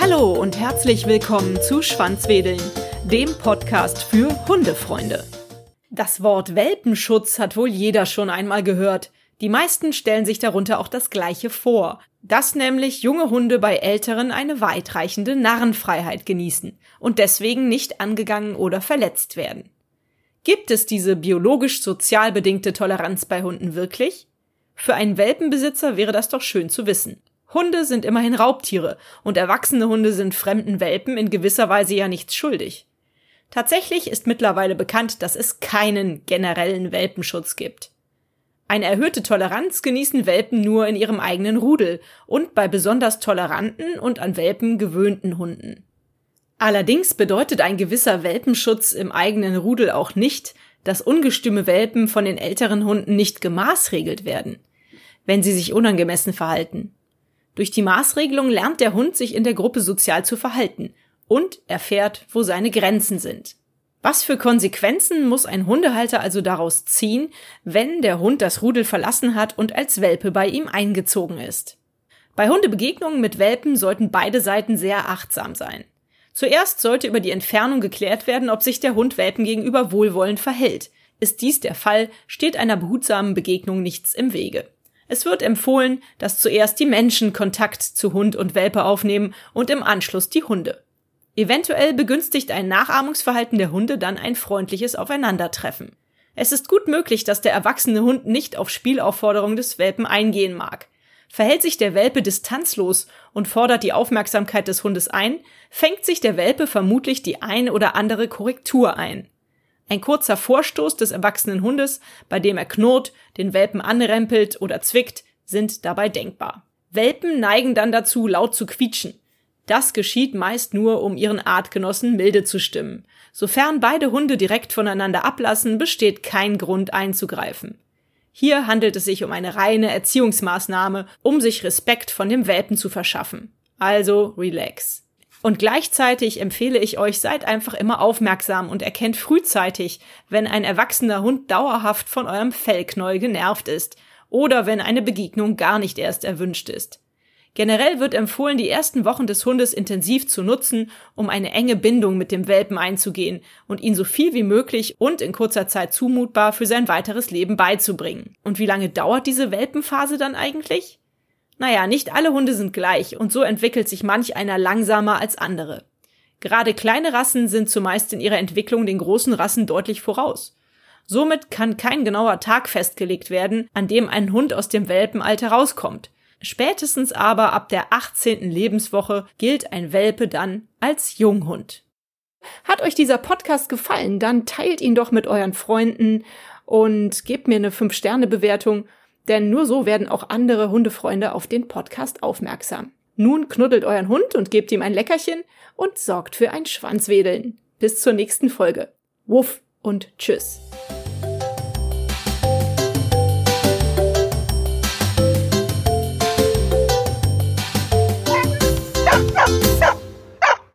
Hallo und herzlich willkommen zu Schwanzwedeln, dem Podcast für Hundefreunde. Das Wort Welpenschutz hat wohl jeder schon einmal gehört. Die meisten stellen sich darunter auch das Gleiche vor, dass nämlich junge Hunde bei Älteren eine weitreichende Narrenfreiheit genießen und deswegen nicht angegangen oder verletzt werden. Gibt es diese biologisch-sozial bedingte Toleranz bei Hunden wirklich? Für einen Welpenbesitzer wäre das doch schön zu wissen. Hunde sind immerhin Raubtiere und erwachsene Hunde sind fremden Welpen in gewisser Weise ja nichts schuldig. Tatsächlich ist mittlerweile bekannt, dass es keinen generellen Welpenschutz gibt. Eine erhöhte Toleranz genießen Welpen nur in ihrem eigenen Rudel und bei besonders toleranten und an Welpen gewöhnten Hunden. Allerdings bedeutet ein gewisser Welpenschutz im eigenen Rudel auch nicht, dass ungestüme Welpen von den älteren Hunden nicht gemaßregelt werden, wenn sie sich unangemessen verhalten. Durch die Maßregelung lernt der Hund sich in der Gruppe sozial zu verhalten und erfährt, wo seine Grenzen sind. Was für Konsequenzen muss ein Hundehalter also daraus ziehen, wenn der Hund das Rudel verlassen hat und als Welpe bei ihm eingezogen ist? Bei Hundebegegnungen mit Welpen sollten beide Seiten sehr achtsam sein. Zuerst sollte über die Entfernung geklärt werden, ob sich der Hund Welpen gegenüber wohlwollend verhält. Ist dies der Fall, steht einer behutsamen Begegnung nichts im Wege. Es wird empfohlen, dass zuerst die Menschen Kontakt zu Hund und Welpe aufnehmen und im Anschluss die Hunde. Eventuell begünstigt ein Nachahmungsverhalten der Hunde dann ein freundliches Aufeinandertreffen. Es ist gut möglich, dass der erwachsene Hund nicht auf Spielaufforderung des Welpen eingehen mag. Verhält sich der Welpe distanzlos und fordert die Aufmerksamkeit des Hundes ein, fängt sich der Welpe vermutlich die eine oder andere Korrektur ein. Ein kurzer Vorstoß des erwachsenen Hundes, bei dem er knurrt, den Welpen anrempelt oder zwickt, sind dabei denkbar. Welpen neigen dann dazu, laut zu quietschen. Das geschieht meist nur, um ihren Artgenossen milde zu stimmen. Sofern beide Hunde direkt voneinander ablassen, besteht kein Grund einzugreifen. Hier handelt es sich um eine reine Erziehungsmaßnahme, um sich Respekt von dem Welpen zu verschaffen. Also relax. Und gleichzeitig empfehle ich euch, seid einfach immer aufmerksam und erkennt frühzeitig, wenn ein erwachsener Hund dauerhaft von eurem Fellknäuel genervt ist oder wenn eine Begegnung gar nicht erst erwünscht ist. Generell wird empfohlen, die ersten Wochen des Hundes intensiv zu nutzen, um eine enge Bindung mit dem Welpen einzugehen und ihn so viel wie möglich und in kurzer Zeit zumutbar für sein weiteres Leben beizubringen. Und wie lange dauert diese Welpenphase dann eigentlich? Naja, nicht alle Hunde sind gleich und so entwickelt sich manch einer langsamer als andere. Gerade kleine Rassen sind zumeist in ihrer Entwicklung den großen Rassen deutlich voraus. Somit kann kein genauer Tag festgelegt werden, an dem ein Hund aus dem Welpenalter rauskommt. Spätestens aber ab der 18. Lebenswoche gilt ein Welpe dann als Junghund. Hat euch dieser Podcast gefallen, dann teilt ihn doch mit euren Freunden und gebt mir eine 5-Sterne-Bewertung, denn nur so werden auch andere Hundefreunde auf den Podcast aufmerksam. Nun knuddelt euren Hund und gebt ihm ein Leckerchen und sorgt für ein Schwanzwedeln. Bis zur nächsten Folge. Wuff und tschüss.